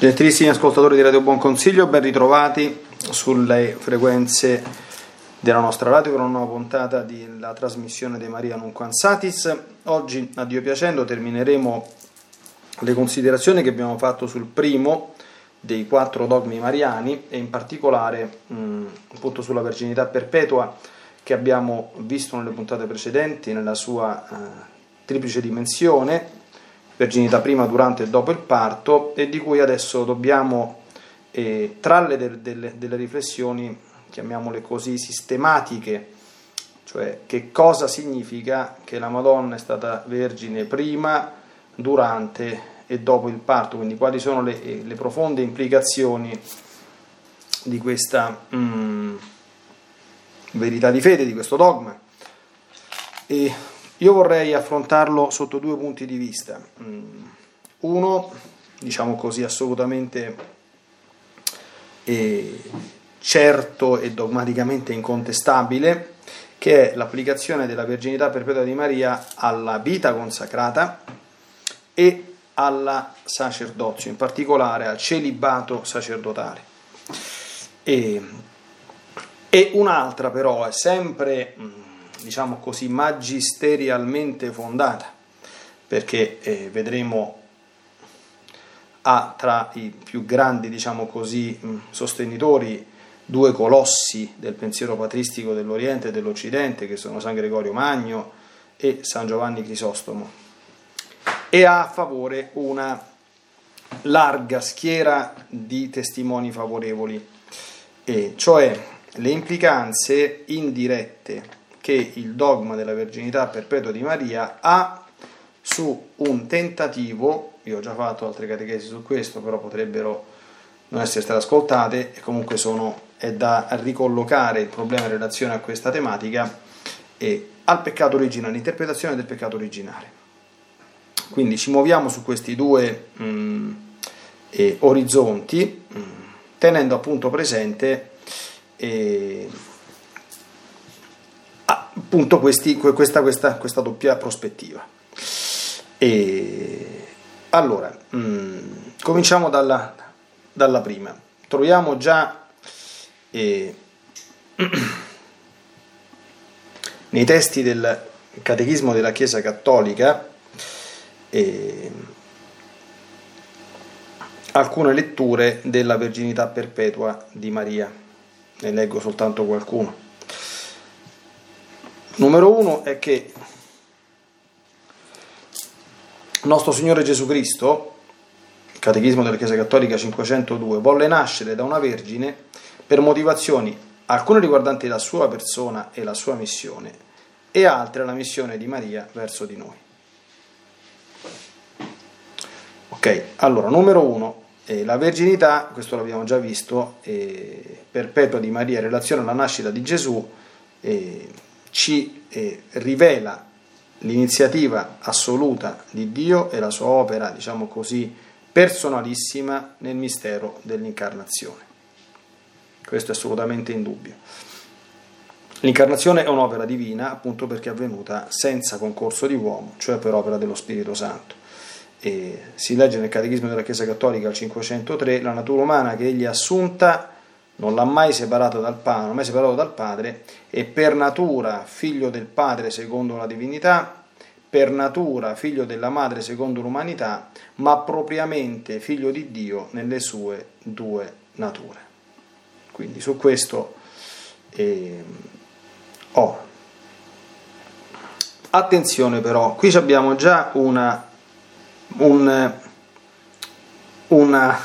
Gentilissimi ascoltatori di Radio Buon Consiglio, ben ritrovati sulle frequenze della nostra radio per una nuova puntata della trasmissione di Maria Nunquan Satis. Oggi, a Dio piacendo, termineremo le considerazioni che abbiamo fatto sul primo dei quattro dogmi mariani e in particolare mh, appunto sulla verginità perpetua che abbiamo visto nelle puntate precedenti nella sua uh, triplice dimensione verginità prima, durante e dopo il parto e di cui adesso dobbiamo eh, trarre delle, delle, delle riflessioni, chiamiamole così, sistematiche, cioè che cosa significa che la Madonna è stata vergine prima, durante e dopo il parto, quindi quali sono le, eh, le profonde implicazioni di questa mm, verità di fede, di questo dogma. E io vorrei affrontarlo sotto due punti di vista. Mm, uno, diciamo così, assolutamente eh, certo e dogmaticamente incontestabile, che è l'applicazione della verginità perpetua di Maria alla vita consacrata e alla sacerdozio, in particolare al celibato sacerdotale. E, e un'altra però è sempre mm, diciamo così, magisterialmente fondata, perché eh, vedremo ha tra i più grandi, diciamo così, sostenitori due colossi del pensiero patristico dell'Oriente e dell'Occidente, che sono San Gregorio Magno e San Giovanni Crisostomo, e ha a favore una larga schiera di testimoni favorevoli, e cioè le implicanze indirette che il dogma della verginità perpetua di Maria ha su un tentativo, io ho già fatto altre catechesi su questo, però potrebbero non essere state ascoltate e comunque sono, è da ricollocare il problema in relazione a questa tematica e al peccato originale, l'interpretazione del peccato originale. Quindi ci muoviamo su questi due mh, mm, eh, orizzonti, mh, mm, tenendo appunto presente eh, appunto questi, questa, questa, questa, doppia prospettiva. E allora, mh, mm, cominciamo dalla, dalla, prima. Troviamo già eh, nei testi del Catechismo della Chiesa Cattolica eh, alcune letture della Verginità Perpetua di Maria. Ne leggo soltanto qualcuno. Numero uno è che nostro Signore Gesù Cristo, Catechismo della Chiesa Cattolica 502, volle nascere da una vergine per motivazioni alcune riguardanti la sua persona e la sua missione e altre la missione di Maria verso di noi. Ok, allora numero uno, eh, la verginità, questo l'abbiamo già visto, eh, perpetua di Maria in relazione alla nascita di Gesù. Eh, ci eh, rivela l'iniziativa assoluta di Dio e la sua opera, diciamo così, personalissima nel mistero dell'incarnazione. Questo è assolutamente indubbio. L'incarnazione è un'opera divina appunto perché è avvenuta senza concorso di uomo, cioè per opera dello Spirito Santo. E si legge nel Catechismo della Chiesa Cattolica al 503 la natura umana che egli ha assunta non l'ha mai separato dal padre, non mai separato dal padre, è per natura figlio del padre secondo la divinità, per natura figlio della madre secondo l'umanità, ma propriamente figlio di Dio nelle sue due nature. Quindi su questo eh, oh. Attenzione però, qui abbiamo già una, un, una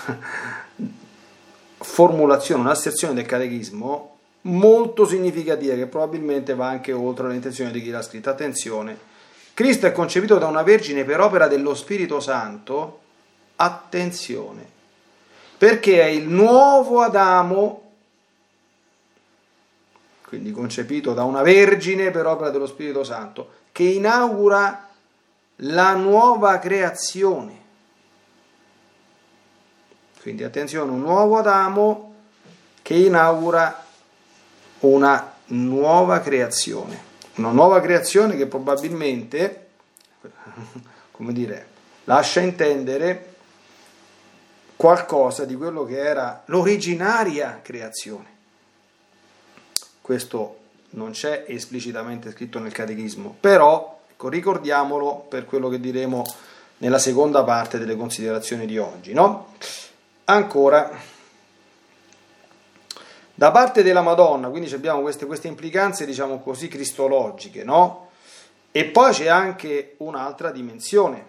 formulazione, un'asserzione del catechismo molto significativa che probabilmente va anche oltre l'intenzione di chi l'ha scritta. Attenzione, Cristo è concepito da una vergine per opera dello Spirito Santo. Attenzione, perché è il nuovo Adamo, quindi concepito da una vergine per opera dello Spirito Santo, che inaugura la nuova creazione. Quindi attenzione, un nuovo Adamo che inaugura una nuova creazione, una nuova creazione che probabilmente, come dire, lascia intendere qualcosa di quello che era l'originaria creazione. Questo non c'è esplicitamente scritto nel catechismo, però ecco, ricordiamolo per quello che diremo nella seconda parte delle considerazioni di oggi. No? Ancora, da parte della Madonna, quindi abbiamo queste, queste implicanze, diciamo così, cristologiche, no? E poi c'è anche un'altra dimensione,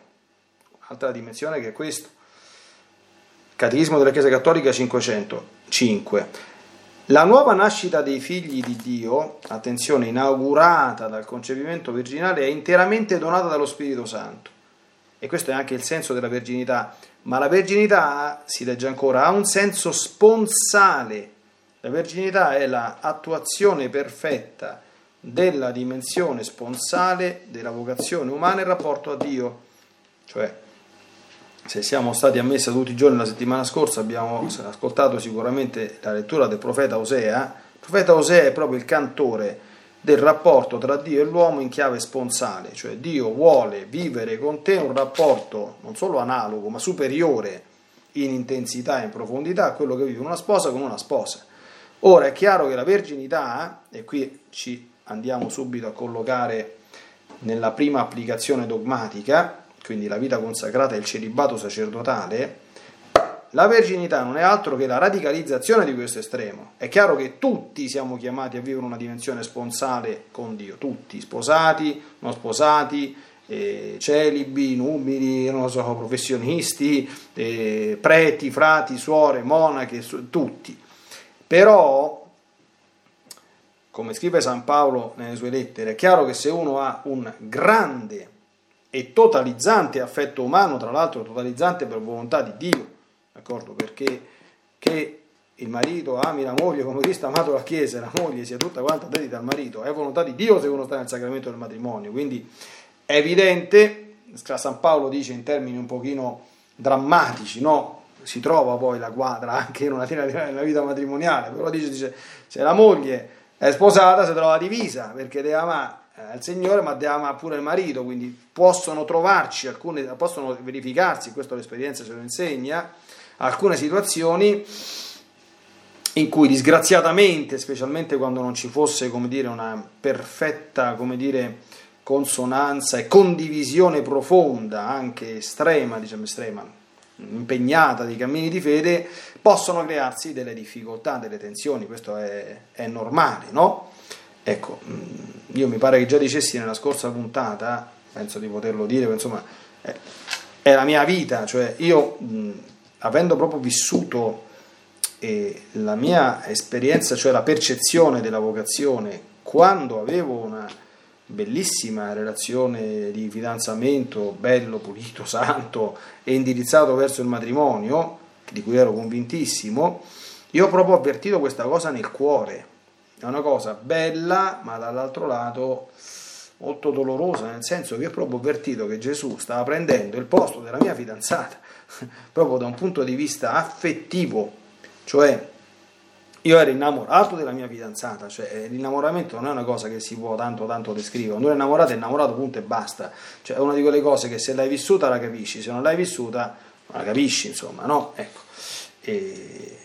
un'altra dimensione che è questo. Catechismo della Chiesa Cattolica 505. La nuova nascita dei figli di Dio, attenzione, inaugurata dal concepimento virginale, è interamente donata dallo Spirito Santo. E questo è anche il senso della verginità. Ma la verginità, si legge ancora, ha un senso sponsale. La verginità è l'attuazione perfetta della dimensione sponsale della vocazione umana in rapporto a Dio. Cioè, se siamo stati ammessi tutti i giorni la settimana scorsa, abbiamo ascoltato sicuramente la lettura del profeta Osea. Il profeta Osea è proprio il cantore del rapporto tra Dio e l'uomo in chiave sponsale, cioè Dio vuole vivere con te un rapporto non solo analogo, ma superiore in intensità e in profondità a quello che vive una sposa con una sposa. Ora è chiaro che la verginità, e qui ci andiamo subito a collocare nella prima applicazione dogmatica, quindi la vita consacrata e il celibato sacerdotale, la verginità non è altro che la radicalizzazione di questo estremo. È chiaro che tutti siamo chiamati a vivere una dimensione sponsale con Dio, tutti, sposati, non sposati, eh, celibi, nubili, so, professionisti, eh, preti, frati, suore, monache, tutti. Però come scrive San Paolo nelle sue lettere, è chiaro che se uno ha un grande e totalizzante affetto umano, tra l'altro totalizzante per volontà di Dio, d'accordo? Perché che il marito ami la moglie come Cristo ha amato la Chiesa la moglie sia tutta quanta dedita al marito, è volontà di Dio se uno sta nel sacramento del matrimonio, quindi è evidente, San Paolo dice in termini un pochino drammatici, no? si trova poi la quadra anche in una, nella vita matrimoniale, però dice, dice se la moglie è sposata si trova divisa perché deve amare eh, il Signore ma deve amare pure il marito, quindi possono trovarci alcune, possono verificarsi, questo l'esperienza ce lo insegna, alcune situazioni in cui disgraziatamente, specialmente quando non ci fosse come dire, una perfetta come dire, consonanza e condivisione profonda, anche estrema, diciamo estrema, impegnata dei cammini di fede, possono crearsi delle difficoltà, delle tensioni, questo è, è normale, no? Ecco, mm, io mi pare che già dicessi nella scorsa puntata, penso di poterlo dire, insomma, è, è la mia vita, cioè io, mm, avendo proprio vissuto eh, la mia esperienza, cioè la percezione della vocazione, quando avevo una bellissima relazione di fidanzamento, bello, pulito, santo e indirizzato verso il matrimonio, di cui ero convintissimo, io ho proprio avvertito questa cosa nel cuore. È una cosa bella, ma dall'altro lato molto dolorosa, nel senso che ho proprio avvertito che Gesù stava prendendo il posto della mia fidanzata, proprio da un punto di vista affettivo, cioè io ero innamorato della mia fidanzata, cioè eh, l'innamoramento non è una cosa che si può tanto tanto descrivere, quando uno è innamorato è innamorato punto e basta, cioè è una di quelle cose che se l'hai vissuta la capisci, se non l'hai vissuta la capisci, insomma, no? Ecco. E...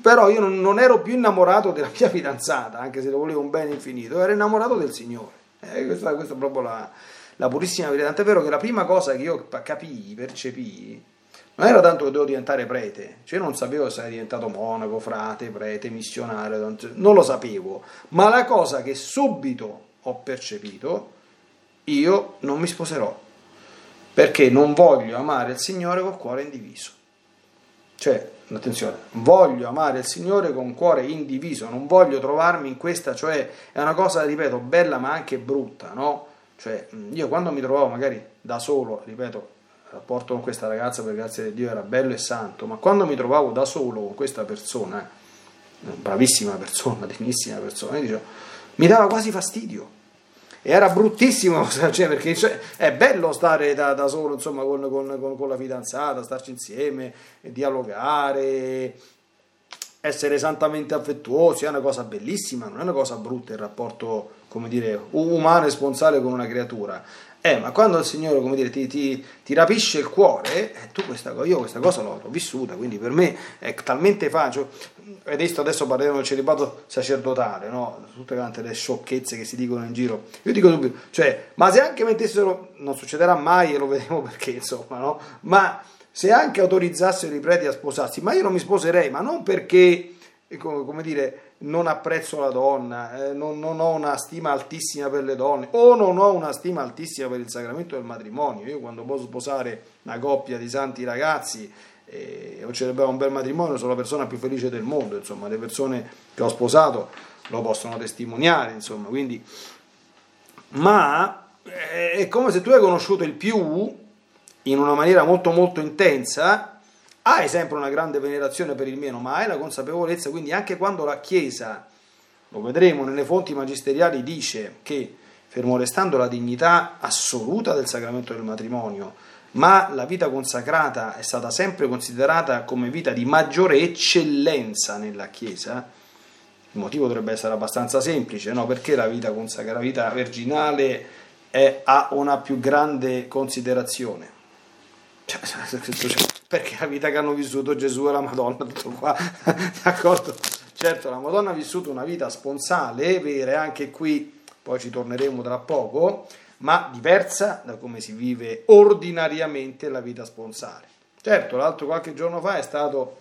Però io non, ero più innamorato della mia fidanzata, anche se le volevo un bene infinito, ero innamorato del Signore, eh, questa, questa, è proprio la, la purissima verità, tant'è vero che la prima cosa che io capii, percepii, non era tanto che dovevo diventare prete, cioè io non sapevo se sarei diventato monaco, frate, prete, missionario, non lo sapevo, ma la cosa che subito ho percepito, io non mi sposerò, perché non voglio amare il Signore col cuore indiviso. Cioè, attenzione, voglio amare il Signore con cuore indiviso, non voglio trovarmi in questa, cioè è una cosa, ripeto, bella ma anche brutta, no? Cioè, io quando mi trovavo magari da solo, ripeto, rapporto con questa ragazza per grazia di Dio era bello e santo, ma quando mi trovavo da solo con questa persona, bravissima persona, dignissima persona, dicevo, mi dava quasi fastidio. E era bruttissimo, cioè, perché cioè, è bello stare da, da solo insomma, con, con, con, la fidanzata, starci insieme, dialogare, essere santamente affettuosi, è una cosa bellissima, non è una cosa brutta il rapporto, come dire, umano e sponsale con una creatura Eh, ma quando il Signore, come dire, ti, ti, ti rapisce il cuore, eh, tu questa, io questa cosa l'ho, l'ho, vissuta, quindi per me è talmente facile. Adesso, adesso parleremo del celibato sacerdotale, no? Tutte quante le sciocchezze che si dicono in giro. Io dico subito, cioè, ma se anche mettessero, non succederà mai e lo vedremo perché, insomma, no? Ma se anche autorizzassero i preti a sposarsi, ma io non mi sposerei, ma non perché, come dire, non apprezzo la donna, eh, non, non, ho una stima altissima per le donne o non ho una stima altissima per il sacramento del matrimonio. Io quando posso sposare una coppia di santi ragazzi eh, o celebrare un bel matrimonio sono la persona più felice del mondo, insomma, le persone che ho sposato lo possono testimoniare, insomma, quindi... Ma eh, è come se tu hai conosciuto il più in una maniera molto molto intensa hai sempre una grande venerazione per il meno, ma hai la consapevolezza, quindi anche quando la Chiesa, lo vedremo nelle fonti magisteriali, dice che, fermo restando la dignità assoluta del sacramento del matrimonio, ma la vita consacrata è stata sempre considerata come vita di maggiore eccellenza nella Chiesa, il motivo dovrebbe essere abbastanza semplice, no? perché la vita consacrata, la vita virginale è, ha una più grande considerazione. Cioè, perché la vita che hanno vissuto Gesù e la Madonna, tutto qua, d'accordo? Certo, la Madonna ha vissuto una vita sponsale, vera, anche qui, poi ci torneremo tra poco, ma diversa da come si vive ordinariamente la vita sponsale. Certo, l'altro qualche giorno fa è stato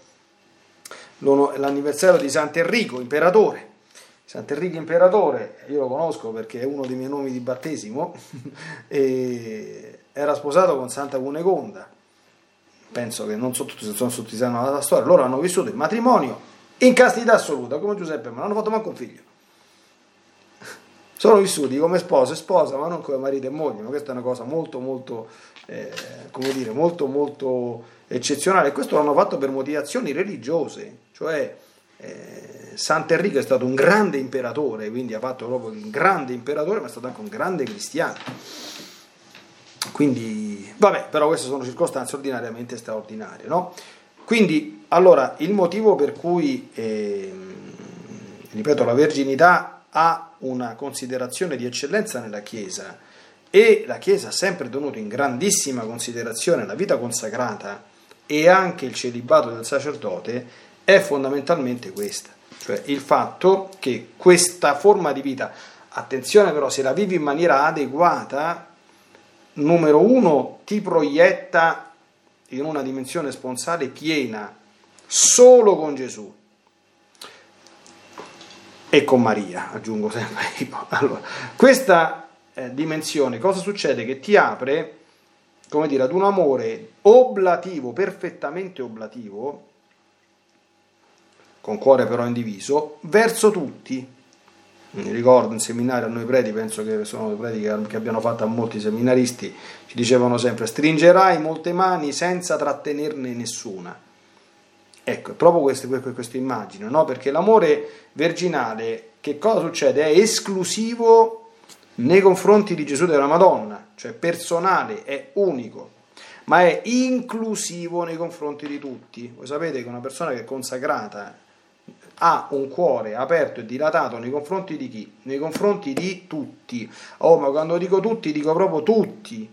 l'anniversario di Sant'Enrico, imperatore. Sant'Enrico Imperatore, io lo conosco perché è uno dei miei nomi di battesimo, era sposato con Santa Cunegonda penso che non so tutti se sono tutti sanno la storia, loro hanno vissuto il matrimonio in castità assoluta, come Giuseppe, ma non hanno fatto manco un figlio. Sono vissuti come sposo e sposa, ma non come marito e moglie, ma questa è una cosa molto, molto, eh, come dire, molto, molto eccezionale. Questo l'hanno fatto per motivazioni religiose, cioè eh, Sant'Enrico è stato un grande imperatore, quindi ha fatto proprio un grande imperatore, ma è stato anche un grande cristiano. Quindi, vabbè, però queste sono circostanze ordinariamente straordinarie, no? Quindi, allora, il motivo per cui, eh, ripeto, la verginità ha una considerazione di eccellenza nella Chiesa e la Chiesa ha sempre tenuto in grandissima considerazione la vita consacrata e anche il celibato del sacerdote è fondamentalmente questa, cioè il fatto che questa forma di vita, attenzione però, se la vivi in maniera adeguata, numero uno, ti proietta in una dimensione sponsale piena solo con Gesù e con Maria, aggiungo sempre io. Allora, questa eh, dimensione cosa succede? Che ti apre, come dire, ad un amore oblativo, perfettamente oblativo, con cuore però indiviso, verso tutti ricordo in seminario a noi preti, penso che sono preti che abbiano fatto a molti seminaristi, ci dicevano sempre stringerai molte mani senza trattenerne nessuna. Ecco, è proprio questa, questa immagine, no? perché l'amore virginale, che cosa succede? È esclusivo nei confronti di Gesù della Madonna, cioè personale, è unico, ma è inclusivo nei confronti di tutti. Voi sapete che una persona che è consacrata ha un cuore aperto e dilatato nei confronti di chi? Nei confronti di tutti. Oh, ma quando dico tutti, dico proprio tutti.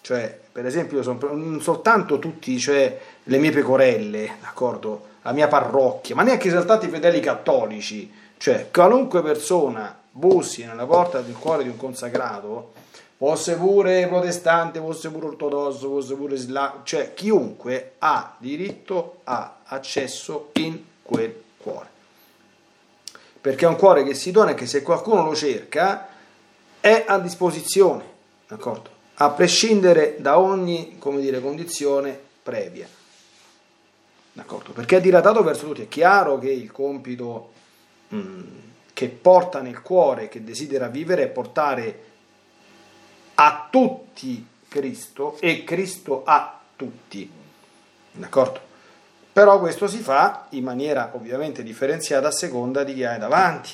Cioè, per esempio, non soltanto tutti, cioè le mie pecorelle, d'accordo? La mia parrocchia, ma neanche soltanto i fedeli cattolici. Cioè, qualunque persona bussi nella porta del cuore di un consacrato, fosse pure protestante, fosse pure ortodosso, fosse pure islamico, cioè chiunque ha diritto a accesso in quel cuore. Perché è un cuore che si dona e che se qualcuno lo cerca è a disposizione, d'accordo? A prescindere da ogni, dire, condizione previa. D'accordo? Perché è dilatato verso tutti. È chiaro che il compito mh, mm, che porta nel cuore, che desidera vivere, è portare a tutti Cristo e Cristo a tutti. D'accordo? Però questo si fa in maniera ovviamente differenziata a seconda di chi hai davanti.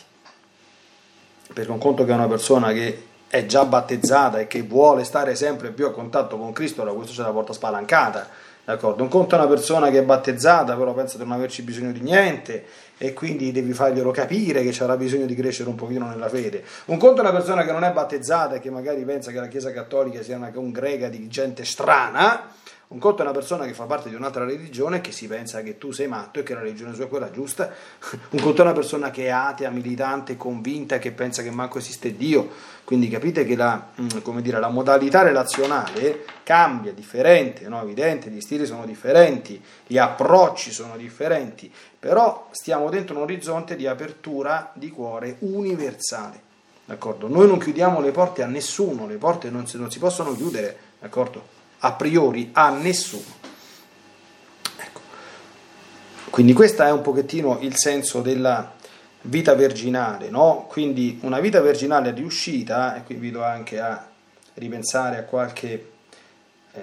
Perché un conto che è una persona che è già battezzata e che vuole stare sempre più a contatto con Cristo, da questo c'è la porta spalancata, D'accordo? Un conto è una persona che è battezzata, però pensa di non averci bisogno di niente e quindi devi farglielo capire che avrà bisogno di crescere un pochino nella fede. Un conto è una persona che non è battezzata e che magari pensa che la Chiesa Cattolica sia una congrega di gente strana un conto è una persona che fa parte di un'altra religione che si pensa che tu sei matto e che la religione sua è quella giusta. Un conto è una persona che è atea, militante, convinta, che pensa che manco esiste Dio. Quindi capite che la, mm, dire, la modalità relazionale cambia, differente, no? evidente, gli stili sono differenti, gli approcci sono differenti, però stiamo dentro un orizzonte di apertura di cuore universale. D'accordo? Noi non chiudiamo le porte a nessuno, le porte non si, non si possono chiudere, d'accordo? A priori a nessuno. Ecco. Quindi questo è un pochettino il senso della vita virginale, no? Quindi una vita virginale riuscita, e qui vi do anche a ripensare a qualche, eh,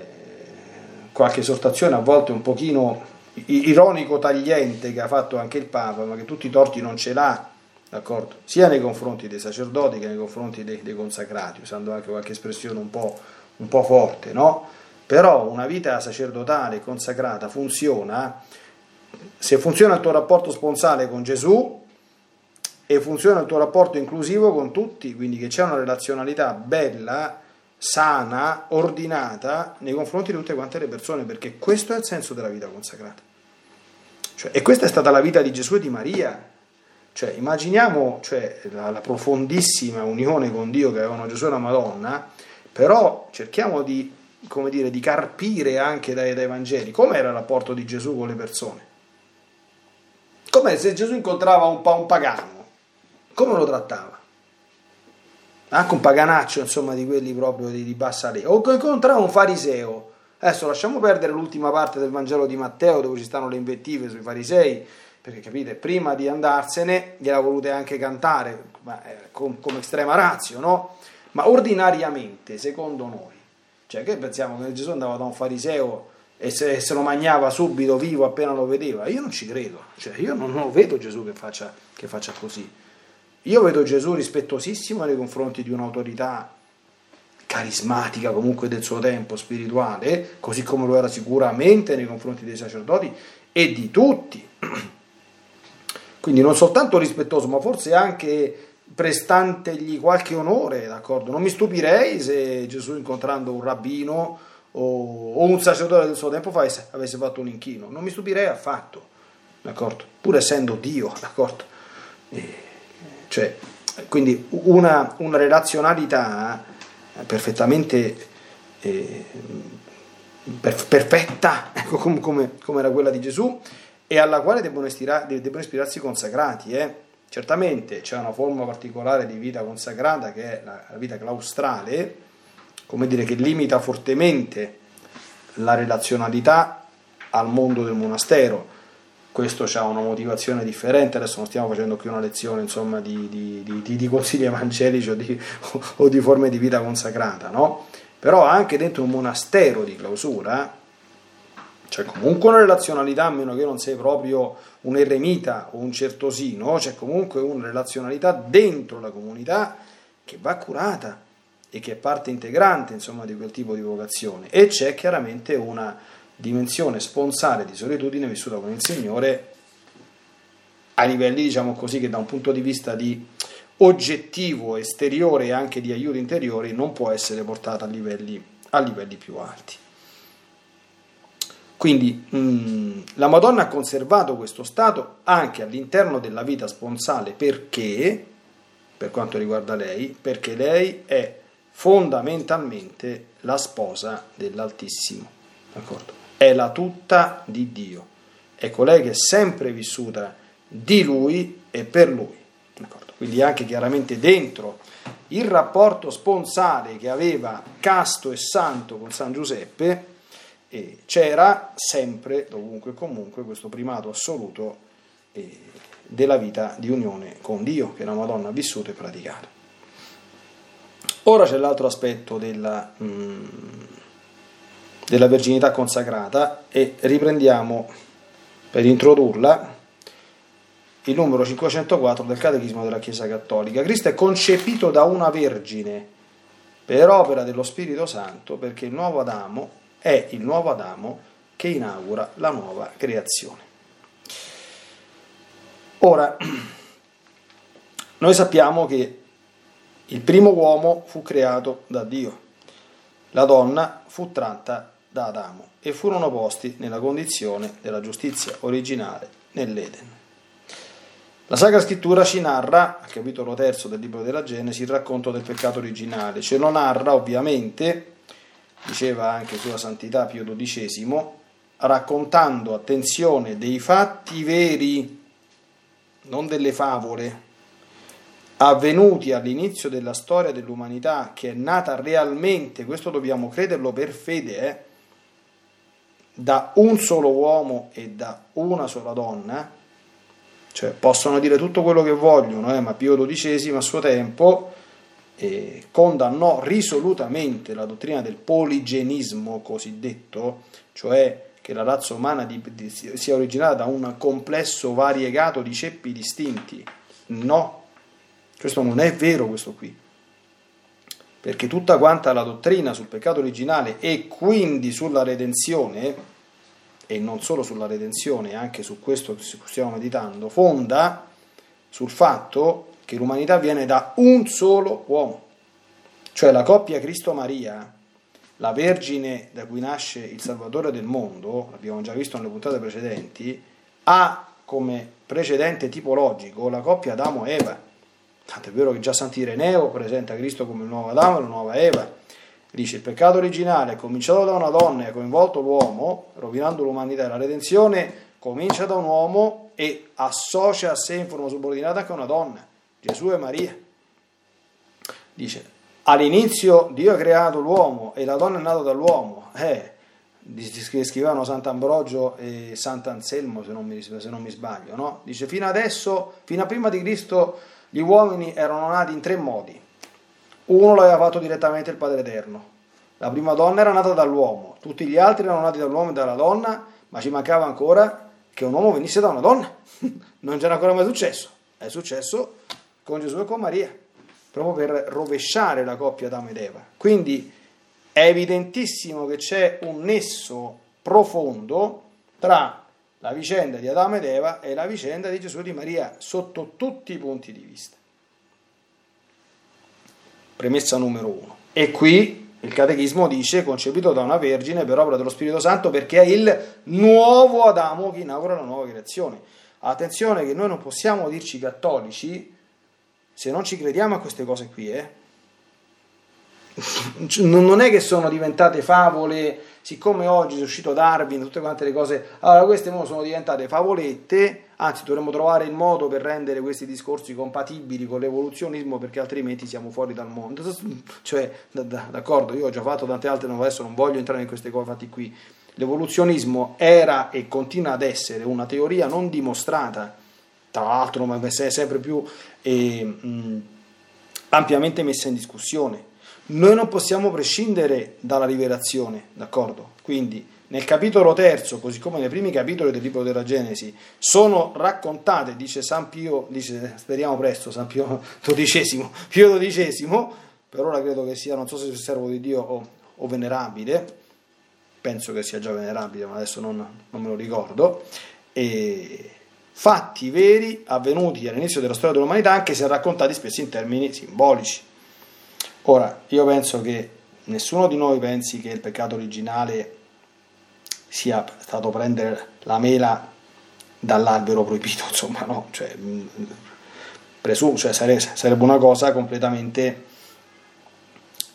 qualche esortazione, a volte un pochino ironico tagliente che ha fatto anche il Papa, ma che tutti i torti non ce l'ha, d'accordo? Sia nei confronti dei sacerdoti che nei confronti dei, dei consacrati, usando anche qualche espressione un po', un po' forte, no? Però una vita sacerdotale consacrata funziona se funziona il tuo rapporto sponsale con Gesù e funziona il tuo rapporto inclusivo con tutti, quindi che c'è una relazionalità bella, sana, ordinata nei confronti di tutte quante le persone, perché questo è il senso della vita consacrata. Cioè, e questa è stata la vita di Gesù e di Maria. Cioè, immaginiamo cioè, la, la profondissima unione con Dio che avevano Gesù e la Madonna, però cerchiamo di come dire, di carpire anche dai, dai Vangeli. Com'era il rapporto di Gesù con le persone? Com'è se Gesù incontrava un, un pagano? Come lo trattava? Anche un paganaccio, insomma, di quelli proprio di, di bassa leva. O incontrava un fariseo. Adesso lasciamo perdere l'ultima parte del Vangelo di Matteo dove ci stanno le invettive sui farisei, perché capite, prima di andarsene gliela volute anche cantare, ma, eh, come estrema razio, no? Ma ordinariamente, secondo noi, cioè, che pensiamo che Gesù andava da un fariseo e se, se, lo mangiava subito vivo appena lo vedeva? Io non ci credo, cioè, io non, non vedo Gesù che faccia, che faccia così. Io vedo Gesù rispettosissimo nei confronti di un'autorità carismatica comunque del suo tempo spirituale, così come lo era sicuramente nei confronti dei sacerdoti e di tutti. Quindi non soltanto rispettoso, ma forse anche prestantegli qualche onore, d'accordo? Non mi stupirei se Gesù incontrando un rabbino o, o un sacerdote del suo tempo avesse, avesse fatto un inchino, non mi stupirei affatto, d'accordo? Pur essendo Dio, d'accordo? Cioè, quindi una, una relazionalità perfettamente eh, per, perfetta, ecco, come, come, come, era quella di Gesù, e alla quale debbono, istira, debbono ispirarsi i consacrati, eh? Certamente c'è una forma particolare di vita consacrata che è la, vita claustrale, come dire che limita fortemente la relazionalità al mondo del monastero. Questo ha una motivazione differente, adesso non stiamo facendo qui una lezione insomma, di, di, di, di, consigli evangelici o di, o forme di vita consacrata, no? Però anche dentro un monastero di clausura c'è comunque una relazionalità, a meno che non sei proprio un eremita o un certosino, c'è comunque una relazionalità dentro la comunità che va curata e che è parte integrante insomma, di quel tipo di vocazione e c'è chiaramente una dimensione sponsale di solitudine vissuta con il Signore a livelli diciamo così che da un punto di vista di oggettivo esteriore e anche di aiuto interiore non può essere portata a livelli, a livelli più alti. Quindi mh, mm, la Madonna ha conservato questo stato anche all'interno della vita sponsale. Perché, per quanto riguarda lei, perché lei è fondamentalmente la sposa dell'Altissimo, d'accordo? È la tutta di Dio, è colei che è sempre vissuta di Lui e per Lui, d'accordo? Quindi anche chiaramente dentro il rapporto sponsale che aveva casto e santo con San Giuseppe, e c'era sempre, dovunque e comunque, questo primato assoluto eh, della vita di unione con Dio che la Madonna ha vissuto e praticato. Ora c'è l'altro aspetto della, mm, della verginità consacrata e riprendiamo per introdurla il numero 504 del Catechismo della Chiesa Cattolica. Cristo è concepito da una vergine per opera dello Spirito Santo perché il nuovo Adamo è il nuovo Adamo che inaugura la nuova creazione. Ora, noi sappiamo che il primo uomo fu creato da Dio, la donna fu tratta da Adamo e furono posti nella condizione della giustizia originale nell'Eden. La Sacra Scrittura ci narra, al capitolo terzo del libro della Genesi, il racconto del peccato originale. Ce lo narra ovviamente, diceva anche sulla Santità Pio XII, raccontando, attenzione, dei fatti veri, non delle favole, avvenuti all'inizio della storia dell'umanità, che è nata realmente, questo dobbiamo crederlo per fede, eh, da un solo uomo e da una sola donna, cioè possono dire tutto quello che vogliono, eh, ma Pio XII a suo tempo eh, condannò risolutamente la dottrina del poligenismo cosiddetto, cioè che la razza umana di, di, sia originata da un complesso variegato di ceppi distinti. No, questo non è vero questo qui. Perché tutta quanta la dottrina sul peccato originale e quindi sulla redenzione, e non solo sulla redenzione, anche su questo che stiamo meditando, fonda sul fatto che l'umanità viene da un solo uomo, cioè la coppia Cristo-Maria, la Vergine da cui nasce il Salvatore del mondo, l'abbiamo già visto nelle puntate precedenti, ha come precedente tipologico la coppia Adamo-Eva Tanto è vero che già Sant'Ireneo presenta Cristo come il nuovo Adamo e la nuova Eva. Dice il peccato originale è cominciato da una donna e ha coinvolto l'uomo, rovinando l'umanità la redenzione, comincia da un uomo e associa a sé in forma subordinata anche una donna, Gesù e Maria. Dice, all'inizio Dio ha creato l'uomo e la donna è nata dall'uomo. Eh, scrivevano Sant'Ambrogio e Sant'Anselmo, se non mi, se non mi sbaglio, no? Dice, fino adesso, fino a prima di Cristo gli uomini erano nati in tre modi. Uno l'aveva fatto direttamente il Padre Eterno. La prima donna era nata dall'uomo, tutti gli altri erano nati dall'uomo e dalla donna, ma ci mancava ancora che un uomo venisse da una donna. non c'era ancora mai successo. È successo con Gesù e con Maria, proprio per rovesciare la coppia Adamo ed Eva. Quindi è evidentissimo che c'è un nesso profondo tra la vicenda di Adamo ed Eva e la vicenda di Gesù e di Maria sotto tutti i punti di vista. Premessa numero uno. E qui il catechismo dice concepito da una vergine per opera dello Spirito Santo perché è il nuovo Adamo che inaugura la nuova creazione. Attenzione che noi non possiamo dirci cattolici se non ci crediamo a queste cose qui, eh? non è che sono diventate favole, siccome oggi è uscito Darwin, tutte quante le cose, allora queste sono diventate favolette, anzi dovremmo trovare il modo per rendere questi discorsi compatibili con l'evoluzionismo perché altrimenti siamo fuori dal mondo. Cioè, d'accordo, io ho già fatto tante altre, adesso non voglio entrare in queste cose fatti qui. L'evoluzionismo era e continua ad essere una teoria non dimostrata, tra l'altro ma sempre più eh, mh, ampiamente messa in discussione noi non possiamo prescindere dalla rivelazione, d'accordo? Quindi nel capitolo terzo, così come nei primi capitoli del libro della Genesi, sono raccontate, dice San Pio, dice, speriamo presto, San Pio XII, Pio XII, per ora credo che sia, non so se sia servo di Dio o, o, venerabile, penso che sia già venerabile, ma adesso non, non me lo ricordo, e fatti veri avvenuti all'inizio della storia dell'umanità, anche se raccontati spesso in termini simbolici. Ora, io penso che nessuno di noi pensi che il peccato originale sia stato prendere la mela dall'albero proibito, insomma, no, cioè, presumo, cioè sarebbe una cosa completamente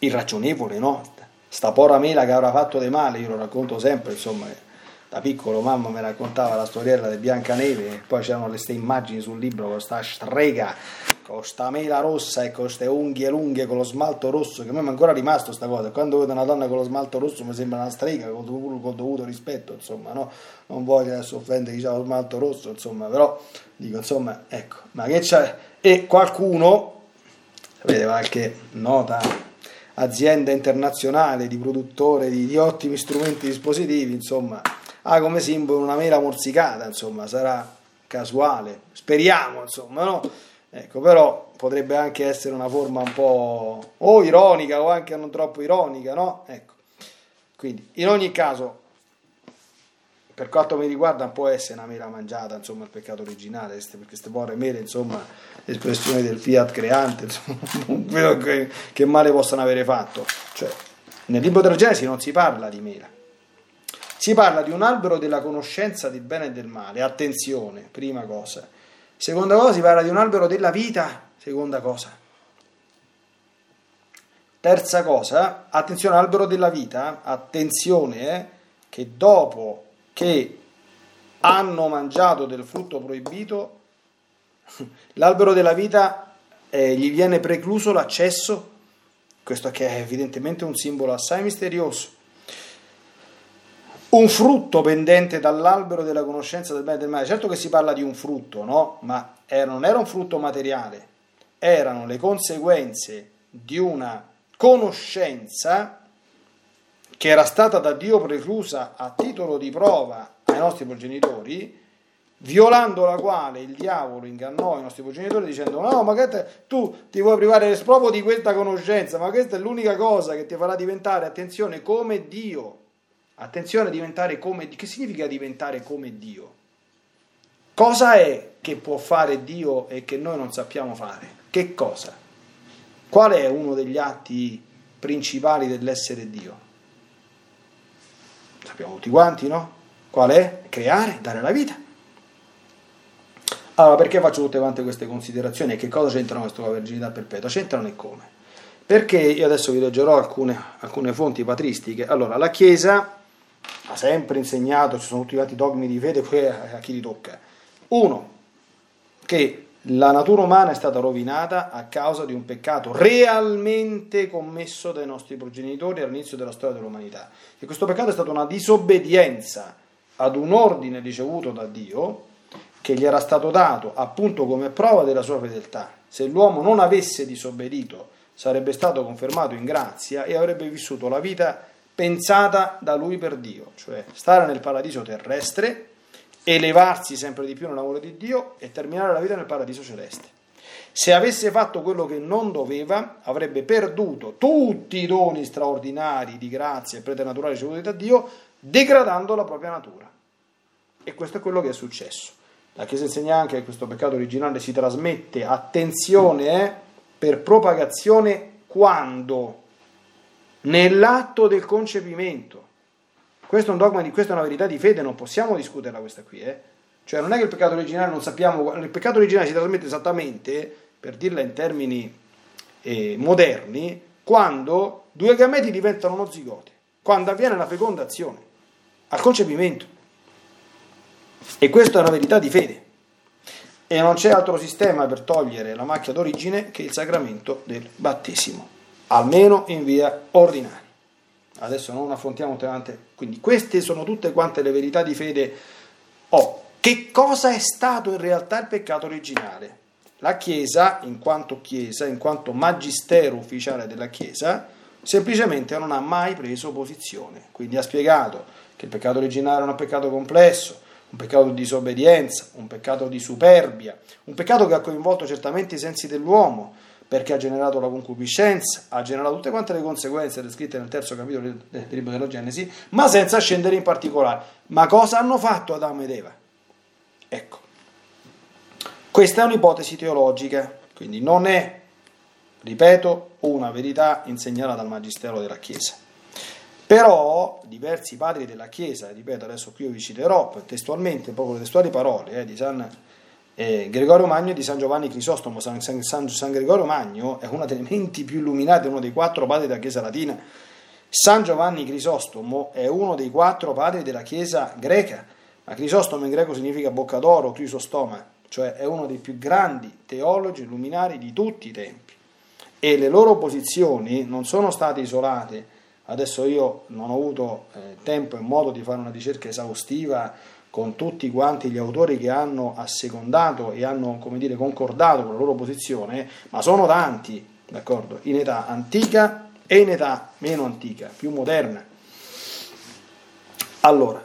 irragionevole, no? Sta pora mela che avrà fatto di male, io lo racconto sempre, insomma, da piccolo mamma mi raccontava la storiella di Biancaneve, poi c'erano queste immagini sul libro con questa strega con sta mela rossa e con queste unghie lunghe con lo smalto rosso, che a me è ancora rimasto sta cosa. Quando vedo una donna con lo smalto rosso mi sembra una strega, con, con dovuto rispetto, insomma, no? Non voglio adesso offendere chi ha lo smalto rosso, insomma, però dico, insomma, ecco, ma che c'è? E qualcuno, sapete, qualche nota azienda internazionale di produttore di, di ottimi strumenti dispositivi, insomma, ha come simbolo una mela morsicata, insomma, sarà casuale, speriamo, insomma, no? Ecco, però potrebbe anche essere una forma un po' o ironica o anche non troppo ironica, no? Ecco. Quindi, in ogni caso, per quanto mi riguarda può essere una mela mangiata, insomma, il peccato originale, perché queste povere mele, insomma, l'espressione del fiat creante, insomma, non vedo che, che male possano avere fatto. Cioè, nel libro della Genesi non si parla di mela, si parla di un albero della conoscenza del bene e del male, attenzione, prima cosa. Seconda cosa, si parla di un albero della vita, seconda cosa. Terza cosa, attenzione, albero della vita, attenzione, eh, che dopo che hanno mangiato del frutto proibito, l'albero della vita eh, gli viene precluso l'accesso, questo che è evidentemente un simbolo assai misterioso. Un frutto pendente dall'albero della conoscenza del bene e del male. Certo che si parla di un frutto, no? Ma era, non era un frutto materiale, erano le conseguenze di una conoscenza che era stata da Dio preclusa a titolo di prova ai nostri progenitori, violando la quale il diavolo ingannò i nostri progenitori dicendo no ma che te, tu ti vuoi privare proprio di questa conoscenza ma questa è l'unica cosa che ti farà diventare attenzione come Dio attenzione a diventare come Dio che significa diventare come Dio cosa è che può fare Dio e che noi non sappiamo fare che cosa qual è uno degli atti principali dell'essere Dio sappiamo tutti quanti, no? Qual è? Creare, dare la vita. Allora, perché faccio tutte quante queste considerazioni e che cosa c'entrano questo con la verginità perpetua? C'entrano e come? Perché io adesso vi leggerò alcune, alcune fonti patristiche. Allora, la Chiesa ha sempre insegnato, ci sono tutti quanti dogmi di fede, poi a chi li tocca. Uno, che la natura umana è stata rovinata a causa di un peccato realmente commesso dai nostri progenitori all'inizio della storia dell'umanità. E questo peccato è stata una disobbedienza ad un ordine ricevuto da Dio che gli era stato dato appunto come prova della sua fedeltà. Se l'uomo non avesse disobbedito sarebbe stato confermato in grazia e avrebbe vissuto la vita pensata da lui per Dio, cioè stare nel paradiso terrestre elevarsi sempre di più nell'amore di Dio e terminare la vita nel paradiso celeste. Se avesse fatto quello che non doveva, avrebbe perduto tutti i doni straordinari di grazia e preternaturali ricevuti da Dio, degradando la propria natura. E questo è quello che è successo. La Chiesa insegna anche che questo peccato originale si trasmette, attenzione, eh, per propagazione quando? Nell'atto del concepimento. Questo è un dogma, di, questa è una verità di fede, non possiamo discuterla questa qui. Eh? Cioè non è che il peccato originale non sappiamo, il peccato originale si trasmette esattamente, per dirla in termini eh, moderni, quando due gameti diventano uno zigote, quando avviene la fecondazione, al concepimento. E questa è una verità di fede. E non c'è altro sistema per togliere la macchia d'origine che il sacramento del battesimo, almeno in via ordinaria adesso non affrontiamo tante. Quindi queste sono tutte quante le verità di fede. Oh, che cosa è stato in realtà il peccato originale? La Chiesa, in quanto Chiesa, in quanto magistero ufficiale della Chiesa, semplicemente non ha mai preso posizione. Quindi ha spiegato che il peccato originale è un peccato complesso, un peccato di disobbedienza, un peccato di superbia, un peccato che ha coinvolto certamente i sensi dell'uomo, perché ha generato la concupiscenza, ha generato tutte quante le conseguenze descritte nel terzo capitolo del libro della Genesi, ma senza scendere in particolare. Ma cosa hanno fatto Adamo ed Eva? Ecco, questa è un'ipotesi teologica, quindi non è, ripeto, una verità insegnata dal Magistero della Chiesa. Però diversi padri della Chiesa, ripeto adesso qui io vi citerò testualmente, proprio le testuali parole eh, di San eh, Gregorio Magno di San Giovanni Crisostomo, San, San, San, San, Gregorio Magno è una delle menti più illuminate, uno dei quattro padri della Chiesa latina. San Giovanni Crisostomo è uno dei quattro padri della Chiesa greca, ma Crisostomo in greco significa bocca d'oro, crisostoma, cioè è uno dei più grandi teologi illuminari di tutti i tempi. E le loro posizioni non sono state isolate. Adesso io non ho avuto eh, tempo e modo di fare una ricerca esaustiva con tutti quanti gli autori che hanno assecondato e hanno, come dire, concordato con la loro posizione, ma sono tanti, d'accordo, in età antica e in età meno antica, più moderna. Allora,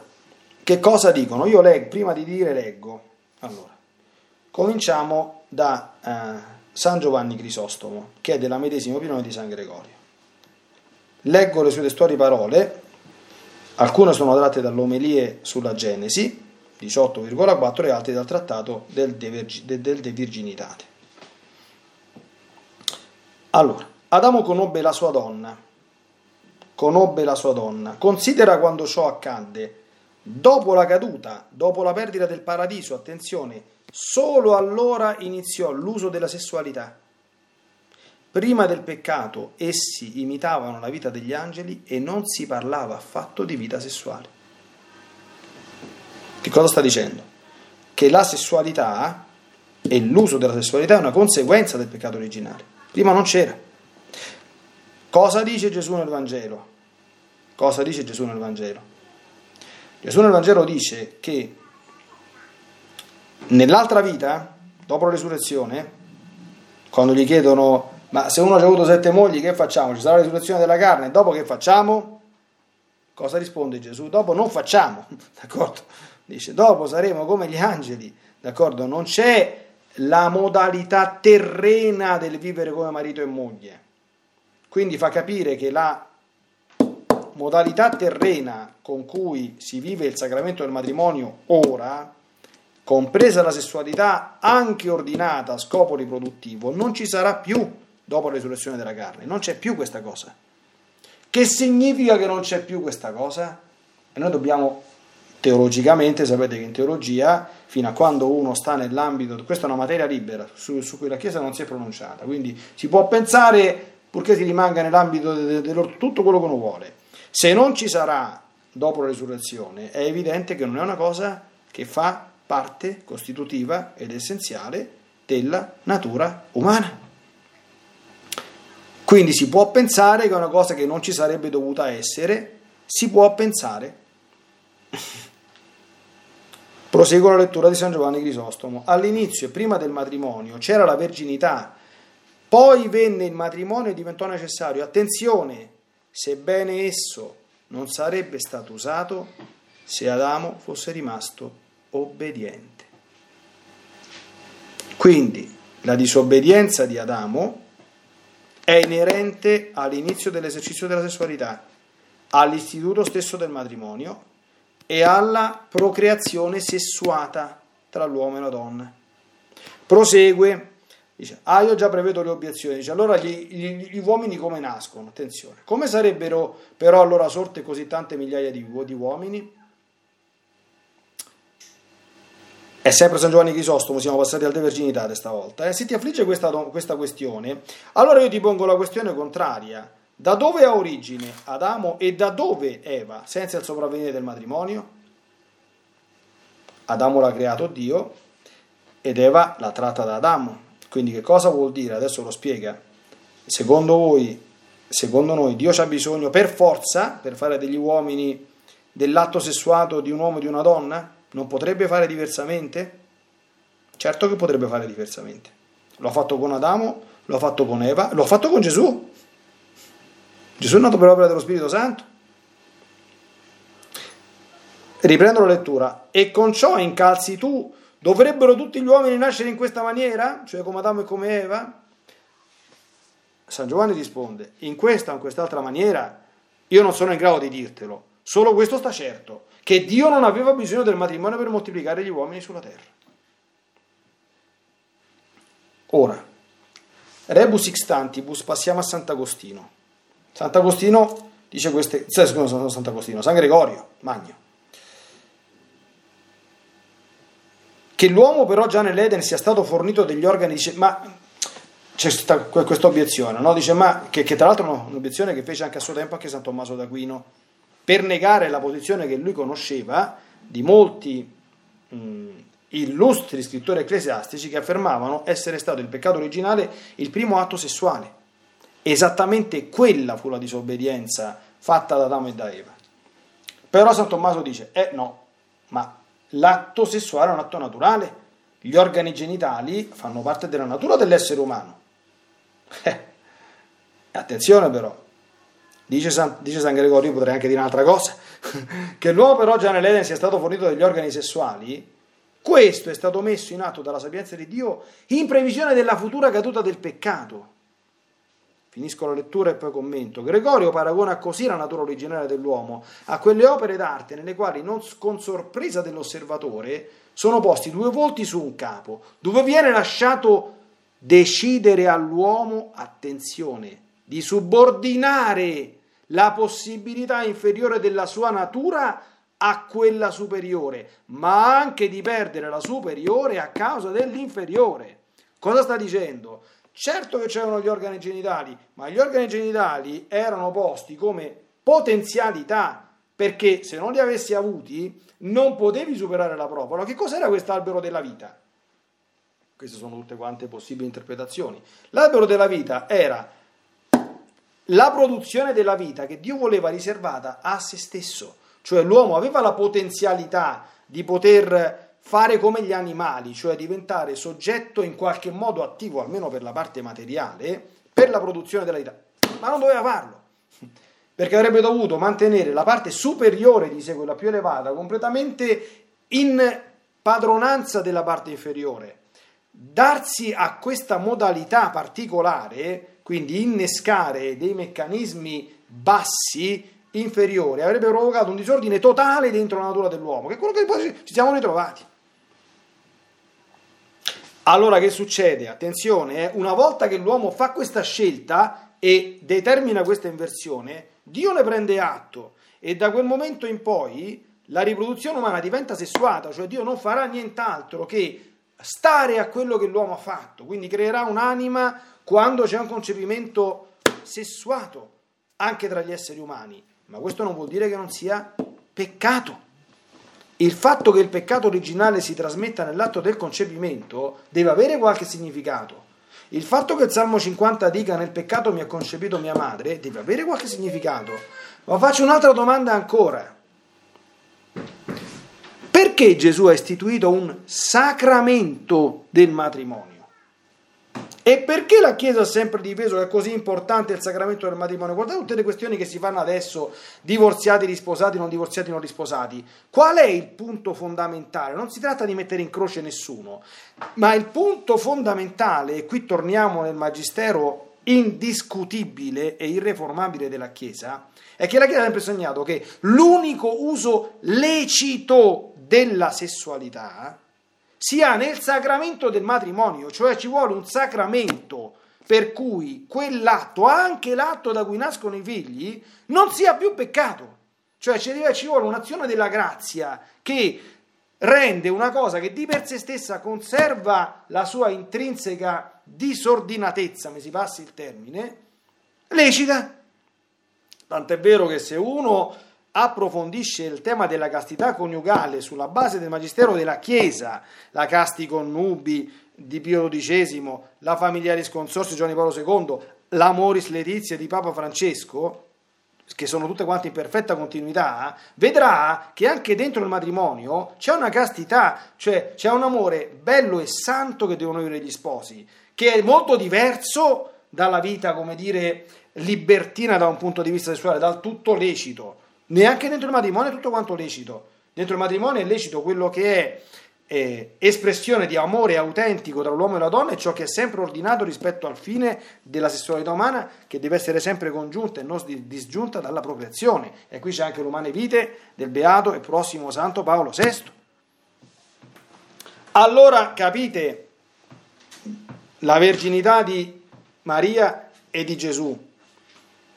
che cosa dicono? Io leggo, prima di dire leggo. Allora, cominciamo da eh, San Giovanni Crisostomo, che è della medesima opinione di San Gregorio. Leggo le sue testuali parole Alcune sono tratte dall'omelie sulla Genesi, 18,4, e altre dal trattato del De, del De Virginitate. Allora, Adamo conobbe la sua donna, conobbe la sua donna. Considera quando ciò accadde, dopo la caduta, dopo la perdita del paradiso, attenzione, solo allora iniziò l'uso della sessualità. Prima del peccato essi imitavano la vita degli angeli e non si parlava affatto di vita sessuale. Che cosa sta dicendo? Che la sessualità e l'uso della sessualità è una conseguenza del peccato originale. Prima non c'era. Cosa dice Gesù nel Vangelo? Cosa dice Gesù nel Vangelo? Gesù nel Vangelo dice che nell'altra vita, dopo la risurrezione, quando gli chiedono ma se uno ha avuto sette mogli, che facciamo? Ci sarà la risurrezione della carne, dopo che facciamo? Cosa risponde Gesù? Dopo non facciamo, d'accordo? Dice, dopo saremo come gli angeli, d'accordo? Non c'è la modalità terrena del vivere come marito e moglie. Quindi fa capire che la modalità terrena con cui si vive il sacramento del matrimonio ora, compresa la sessualità anche ordinata a scopo riproduttivo, non ci sarà più dopo la risurrezione della carne. Non c'è più questa cosa. Che significa che non c'è più questa cosa? E noi dobbiamo teologicamente, sapete che in teologia, fino a quando uno sta nell'ambito, questa è una materia libera su, su cui la Chiesa non si è pronunciata, quindi si può pensare, purché si rimanga nell'ambito di tutto quello che uno vuole. Se non ci sarà dopo la risurrezione, è evidente che non è una cosa che fa parte costitutiva ed essenziale della natura umana. Quindi si può pensare che è una cosa che non ci sarebbe dovuta essere, si può pensare. Proseguo la lettura di San Giovanni Crisostomo. All'inizio, prima del matrimonio, c'era la verginità, poi venne il matrimonio e diventò necessario. Attenzione, sebbene esso non sarebbe stato usato se Adamo fosse rimasto obbediente. Quindi la disobbedienza di Adamo è inerente all'inizio dell'esercizio della sessualità, all'istituto stesso del matrimonio e alla procreazione sessuata tra l'uomo e la donna. Prosegue, dice, ah io già prevedo le obiezioni, dice, allora gli, gli, gli, uomini come nascono? Attenzione, come sarebbero però allora sorte così tante migliaia di, di uomini? È sempre San Giovanni Crisostomo, siamo passati al De Verginitate stavolta. Eh? Se ti affligge questa, questa questione, allora io ti pongo la questione contraria. Da dove ha origine Adamo e da dove Eva, senza il sopravvenire del matrimonio? Adamo l'ha creato Dio ed Eva l'ha tratta da Adamo. Quindi che cosa vuol dire? Adesso lo spiega. Secondo voi, secondo noi, Dio ha bisogno per forza, per fare degli uomini, dell'atto sessuato di un uomo e di una donna? Non potrebbe fare diversamente? Certo che potrebbe fare diversamente. Lo ha fatto con Adamo, lo ha fatto con Eva, lo ha fatto con Gesù. Gesù è nato per opera dello Spirito Santo. Riprendo la lettura. E con ciò incalzi tu, dovrebbero tutti gli uomini nascere in questa maniera? Cioè come Adamo e come Eva? San Giovanni risponde, in questa o in quest'altra maniera io non sono in grado di dirtelo, solo questo sta certo, che Dio non aveva bisogno del matrimonio per moltiplicare gli uomini sulla terra. Ora, rebus ixtantibus, passiamo a Sant'Agostino. Sant'Agostino dice queste, scusa, Sant'Agostino, San Gregorio Magno. Che l'uomo però già nell'Eden sia stato fornito degli organi, dice, ma c'è questa obiezione, no? dice, ma che, che tra l'altro è un'obiezione che fece anche a suo tempo anche San Tommaso d'Aquino, per negare la posizione che lui conosceva di molti mh, illustri scrittori ecclesiastici che affermavano essere stato il peccato originale il primo atto sessuale. Esattamente quella fu la disobbedienza fatta da Adamo e da Eva. Però San Tommaso dice, eh no, ma l'atto sessuale è un atto naturale, gli organi genitali fanno parte della natura dell'essere umano. Eh, attenzione però, Dice San, dice San Gregorio, potrei anche dire un'altra cosa, che l'uomo però già nell'Eden sia stato fornito degli organi sessuali, questo è stato messo in atto dalla sapienza di Dio in previsione della futura caduta del peccato. Finisco la lettura e poi commento. Gregorio paragona così la natura originale dell'uomo a quelle opere d'arte nelle quali, non con sorpresa dell'osservatore, sono posti due volti su un capo, dove viene lasciato decidere all'uomo, attenzione, di subordinare la possibilità inferiore della sua natura a quella superiore, ma anche di perdere la superiore a causa dell'inferiore. Cosa sta dicendo? Certo che c'erano gli organi genitali, ma gli organi genitali erano posti come potenzialità, perché se non li avessi avuti non potevi superare la. Allora, che cos'era quest'albero della vita? Queste sono tutte quante possibili interpretazioni. L'albero della vita era la produzione della vita che Dio voleva riservata a se stesso, cioè l'uomo aveva la potenzialità di poter fare come gli animali, cioè diventare soggetto in qualche modo attivo, almeno per la parte materiale, per la produzione della vita, ma non doveva farlo, perché avrebbe dovuto mantenere la parte superiore di sé, quella più elevata, completamente in padronanza della parte inferiore. Darsi a questa modalità particolare, quindi innescare dei meccanismi bassi, inferiori, avrebbe provocato un disordine totale dentro la natura dell'uomo, che è quello che poi ci siamo ritrovati. Allora che succede? Attenzione, eh, una volta che l'uomo fa questa scelta e determina questa inversione, Dio ne prende atto e da quel momento in poi la riproduzione umana diventa sessuata, cioè Dio non farà nient'altro che stare a quello che l'uomo ha fatto, quindi creerà un'anima quando c'è un concepimento sessuato anche tra gli esseri umani, ma questo non vuol dire che non sia peccato. Il fatto che il peccato originale si trasmetta nell'atto del concepimento deve avere qualche significato. Il fatto che il Salmo 50 dica nel peccato mi ha concepito mia madre deve avere qualche significato. Ma faccio un'altra domanda ancora. Perché Gesù ha istituito un sacramento del matrimonio? E perché la Chiesa ha sempre difeso che è così importante il sacramento del matrimonio? Guardate tutte le questioni che si fanno adesso, divorziati, risposati, non divorziati, non risposati. Qual è il punto fondamentale? Non si tratta di mettere in croce nessuno, ma il punto fondamentale, e qui torniamo nel magistero indiscutibile e irreformabile della Chiesa, è che la Chiesa ha sempre sognato che l'unico uso lecito della sessualità sia nel sacramento del matrimonio, cioè ci vuole un sacramento per cui quell'atto, anche l'atto da cui nascono i figli, non sia più peccato. Cioè ci vuole un'azione della grazia che rende una cosa che di per sé stessa conserva la sua intrinseca disordinatezza, mi si passi il termine, lecita. Tant'è vero che se uno approfondisce il tema della castità coniugale sulla base del magistero della Chiesa, la casti connubi di Pio XII, la familiaris consorzio di Giovanni Paolo II, l'amoris letizia di Papa Francesco, che sono tutte quante in perfetta continuità, vedrà che anche dentro il matrimonio c'è una castità, cioè c'è un amore bello e santo che devono avere gli sposi, che è molto diverso dalla vita, come dire, libertina da un punto di vista sessuale, dal tutto lecito. Neanche dentro il matrimonio è tutto quanto lecito. Dentro il matrimonio è lecito quello che è eh, espressione di amore autentico tra l'uomo e la donna e ciò che è sempre ordinato rispetto al fine della sessualità umana che deve essere sempre congiunta e non disgiunta dalla procreazione. E qui c'è anche l'umane vite del beato e prossimo santo Paolo VI. Allora capite la verginità di Maria e di Gesù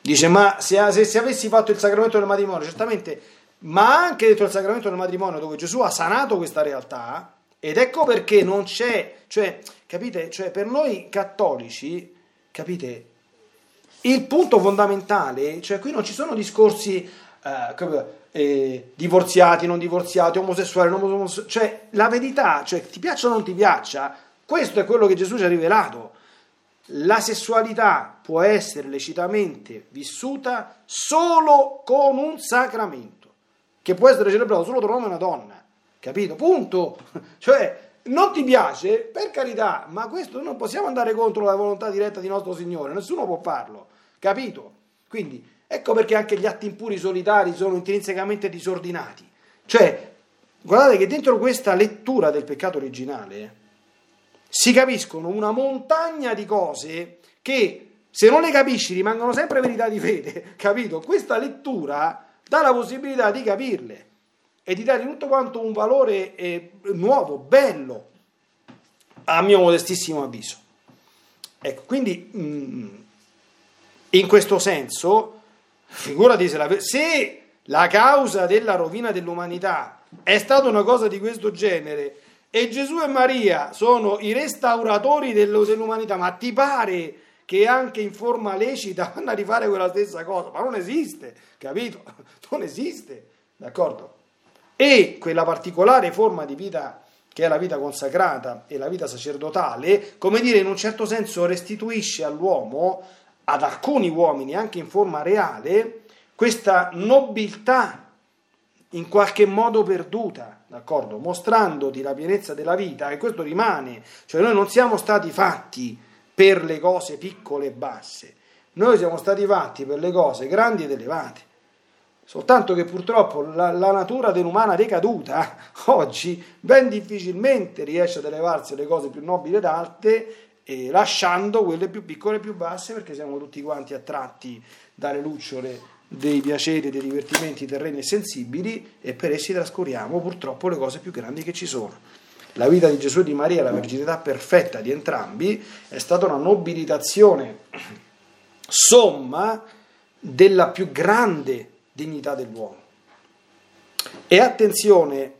Dice, ma se, se, se, avessi fatto il sacramento del matrimonio, certamente, ma anche dentro il sacramento del matrimonio dove Gesù ha sanato questa realtà, ed ecco perché non c'è, cioè, capite, cioè per noi cattolici, capite, il punto fondamentale, cioè qui non ci sono discorsi eh, eh, divorziati, non divorziati, omosessuali, non omosessuali, cioè la verità, cioè ti piaccia o non ti piaccia, questo è quello che Gesù ci ha rivelato la sessualità può essere lecitamente vissuta solo con un sacramento, che può essere celebrato solo tra un uomo e una donna, capito? Punto. Cioè, non ti piace, per carità, ma questo non possiamo andare contro la volontà diretta di nostro Signore, nessuno può farlo, capito? Quindi, ecco perché anche gli atti impuri solitari sono intrinsecamente disordinati. Cioè, guardate che dentro questa lettura del peccato originale, si capiscono una montagna di cose che se non le capisci rimangono sempre verità di fede, capito? Questa lettura dà la possibilità di capirle e di dare tutto quanto un valore eh, nuovo, bello, a mio modestissimo avviso. Ecco, quindi mh, mm, in questo senso, figurati se la, se la causa della rovina dell'umanità è stata una cosa di questo genere e Gesù e Maria sono i restauratori dell'umanità, ma ti pare che anche in forma lecita vanno a rifare quella stessa cosa? Ma non esiste, capito? Non esiste, d'accordo? E quella particolare forma di vita che è la vita consacrata e la vita sacerdotale, come dire, in un certo senso restituisce all'uomo, ad alcuni uomini, anche in forma reale, questa nobiltà in qualche modo perduta, d'accordo? Mostrandoti la pienezza della vita, e questo rimane, cioè noi non siamo stati fatti per le cose piccole e basse, noi siamo stati fatti per le cose grandi ed elevate. Soltanto che purtroppo la, la, natura dell'umana decaduta oggi ben difficilmente riesce ad elevarsi alle cose più nobili ed alte, lasciando quelle più piccole e più basse, perché siamo tutti quanti attratti dalle lucciole dei piaceri, dei divertimenti terreni e sensibili e per essi trascuriamo purtroppo le cose più grandi che ci sono. La vita di Gesù e di Maria, la verginità perfetta di entrambi, è stata una nobilitazione somma della più grande dignità dell'uomo. E attenzione,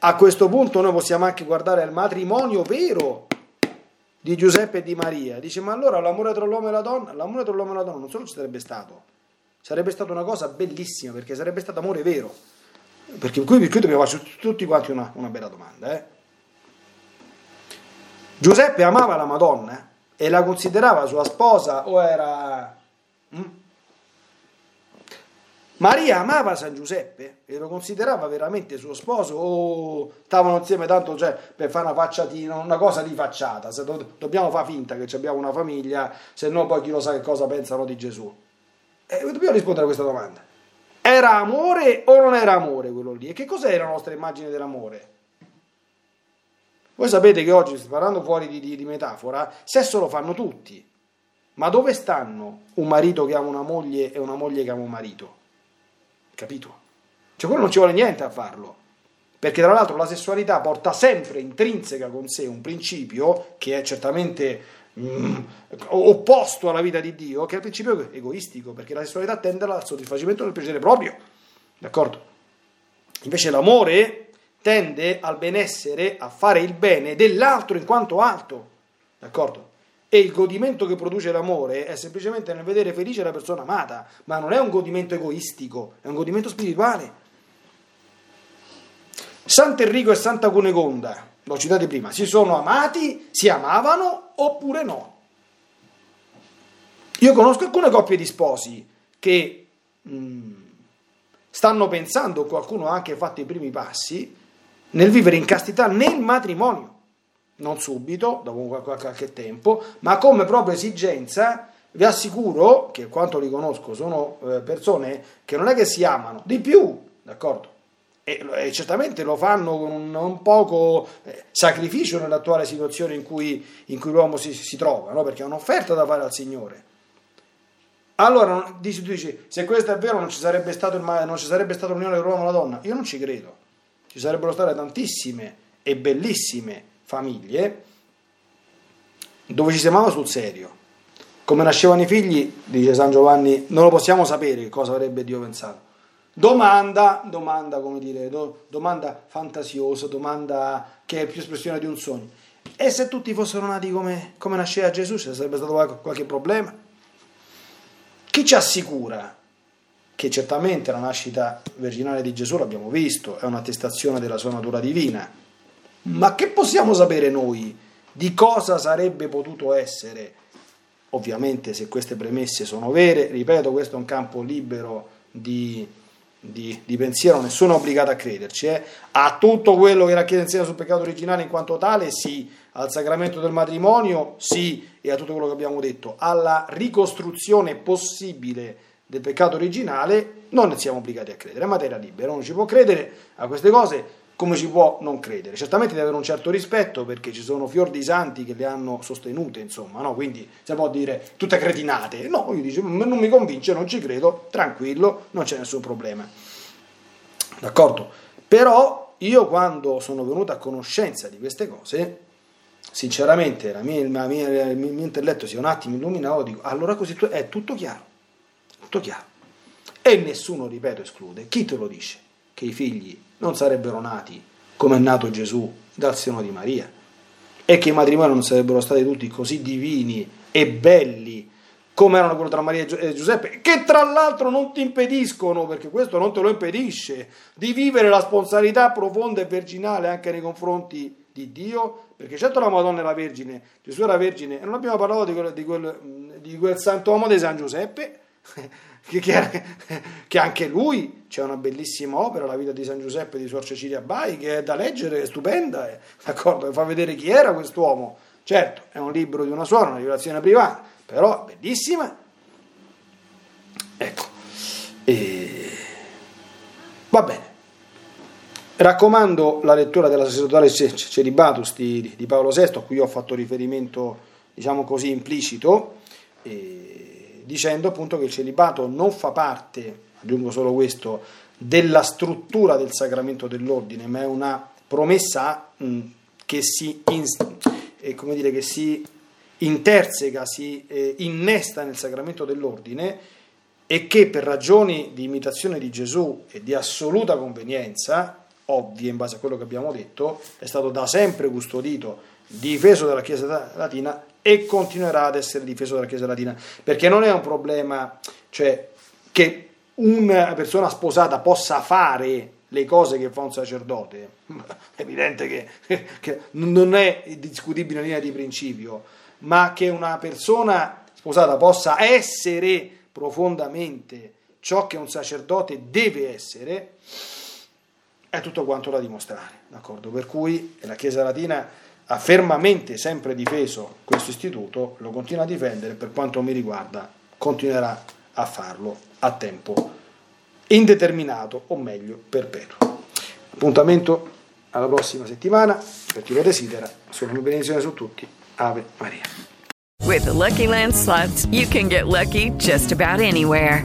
a questo punto noi possiamo anche guardare il matrimonio vero di Giuseppe e di Maria. Dice, ma allora l'amore tra l'uomo e la donna, l'amore tra l'uomo e la donna non solo ci sarebbe stato, sarebbe stata una cosa bellissima, perché sarebbe stato amore vero. Perché qui, qui dobbiamo fare tutti quanti una, una bella domanda. Eh? Giuseppe amava la Madonna e la considerava sua sposa o era... Hm? Maria amava San Giuseppe e lo considerava veramente suo sposo o stavano insieme tanto cioè, per fare una facciatina, una cosa di facciata, se do, dobbiamo fare finta che abbiamo una famiglia, se no poi chi lo sa che cosa pensano di Gesù. E dobbiamo rispondere a questa domanda. Era amore o non era amore quello lì? E che cos'è la nostra immagine dell'amore? Voi sapete che oggi, parlando fuori di, di, di metafora, sesso lo fanno tutti. Ma dove stanno un marito che ama una moglie e una moglie che ama un marito? Capito? Cioè quello non ci vuole niente a farlo. Perché tra l'altro la sessualità porta sempre intrinseca con sé un principio che è certamente opposto alla vita di Dio, che è il principio egoistico, perché la sessualità tende al soddisfacimento del piacere proprio. D'accordo? Invece l'amore tende al benessere, a fare il bene dell'altro in quanto alto. D'accordo? E il godimento che produce l'amore è semplicemente nel vedere felice la persona amata, ma non è un godimento egoistico, è un godimento spirituale. Sant'Enrico e Santa Cunegonda, l'ho citato prima, si sono amati, si amavano oppure no. Io conosco alcune coppie di sposi che mh, mm, stanno pensando, qualcuno ha anche fatto i primi passi, nel vivere in castità nel matrimonio non subito, dopo qualche tempo, ma come propria esigenza, vi assicuro che quanto li conosco sono eh, persone che non è che si amano, di più, d'accordo? E, e certamente lo fanno con un, un poco eh, sacrificio nell'attuale situazione in cui, in cui l'uomo si, si trova, no? perché è un'offerta da fare al Signore. Allora, dici, tu dici, se questo è vero non ci sarebbe stato, non ci sarebbe stata l'unione dell'uomo e la donna? Io non ci credo. Ci sarebbero state tantissime e bellissime famiglie dove ci si amava sul serio. Come nascevano i figli, dice San Giovanni, non lo possiamo sapere cosa avrebbe Dio pensato. Domanda, domanda, come dire, do, domanda fantasiosa, domanda che è più espressione di un sogno. E se tutti fossero nati come, come nasceva Gesù, ci sarebbe stato qualche, qualche problema? Chi ci assicura che certamente la nascita virginale di Gesù, l'abbiamo visto, è un'attestazione della sua natura divina, ma che possiamo sapere noi di cosa sarebbe potuto essere? Ovviamente se queste premesse sono vere, ripeto, questo è un campo libero di, di, di pensiero, nessuno è obbligato a crederci. Eh? A tutto quello che la Chiesa insegna sul peccato originale in quanto tale, sì. Al sacramento del matrimonio, sì. E a tutto quello che abbiamo detto. Alla ricostruzione possibile del peccato originale, non siamo obbligati a credere. È materia libera, uno ci può credere a queste cose come si può non credere? Certamente deve avere un certo rispetto perché ci sono fior di santi che le hanno sostenute, insomma, no? quindi si può dire tutte cretinate. No, io dico, non mi convince, non ci credo, tranquillo, non c'è nessun problema. D'accordo? Però io quando sono venuto a conoscenza di queste cose, sinceramente mia, mia, il mio intelletto si è un attimo illuminato, dico, allora così è tutto chiaro, tutto chiaro. E nessuno, ripeto, esclude. Chi te lo dice? Che i figli non sarebbero nati come è nato Gesù dal seno di Maria e che i matrimoni non sarebbero stati tutti così divini e belli come erano quello tra Maria e Giuseppe, che tra l'altro non ti impediscono, perché questo non te lo impedisce, di vivere la spontanità profonda e virginale anche nei confronti di Dio, perché certo la Madonna era vergine, Gesù era vergine, e non abbiamo parlato di quel, di quel, di quel santuomo di San Giuseppe, che, che, che, anche lui c'è una bellissima opera, La vita di San Giuseppe di Suor Cecilia Bai, che è da leggere, è stupenda, è, d'accordo, fa vedere chi era quest'uomo. Certo, è un libro di una suora, una rivelazione privata, però bellissima. Ecco, e... va bene. Raccomando la lettura della sacerdotale Celibatus di, di Paolo VI, a cui ho fatto riferimento, diciamo così, implicito. E dicendo appunto che il celibato non fa parte, aggiungo solo questo, della struttura del sacramento dell'ordine, ma è una promessa mh, che, si in, eh, dire, che si interseca, si eh, innesta nel sacramento dell'ordine e che per ragioni di imitazione di Gesù e di assoluta convenienza, ovvie in base a quello che abbiamo detto, è stato da sempre custodito, difeso dalla Chiesa latina e continuerà ad essere difeso dalla Chiesa latina, perché non è un problema cioè, che una persona sposata possa fare le cose che fa un sacerdote, è evidente che, che non è discutibile in linea di principio, ma che una persona sposata possa essere profondamente ciò che un sacerdote deve essere, è tutto quanto da dimostrare, d'accordo? Per cui la Chiesa latina ha fermamente sempre difeso questo istituto, lo continua a difendere, per quanto mi riguarda continuerà a farlo a tempo indeterminato o meglio perpetuo. Appuntamento alla prossima settimana, per chi lo desidera, sono una benedizione su tutti. Ave Maria. With the Lucky Land slots, you can get lucky just about anywhere.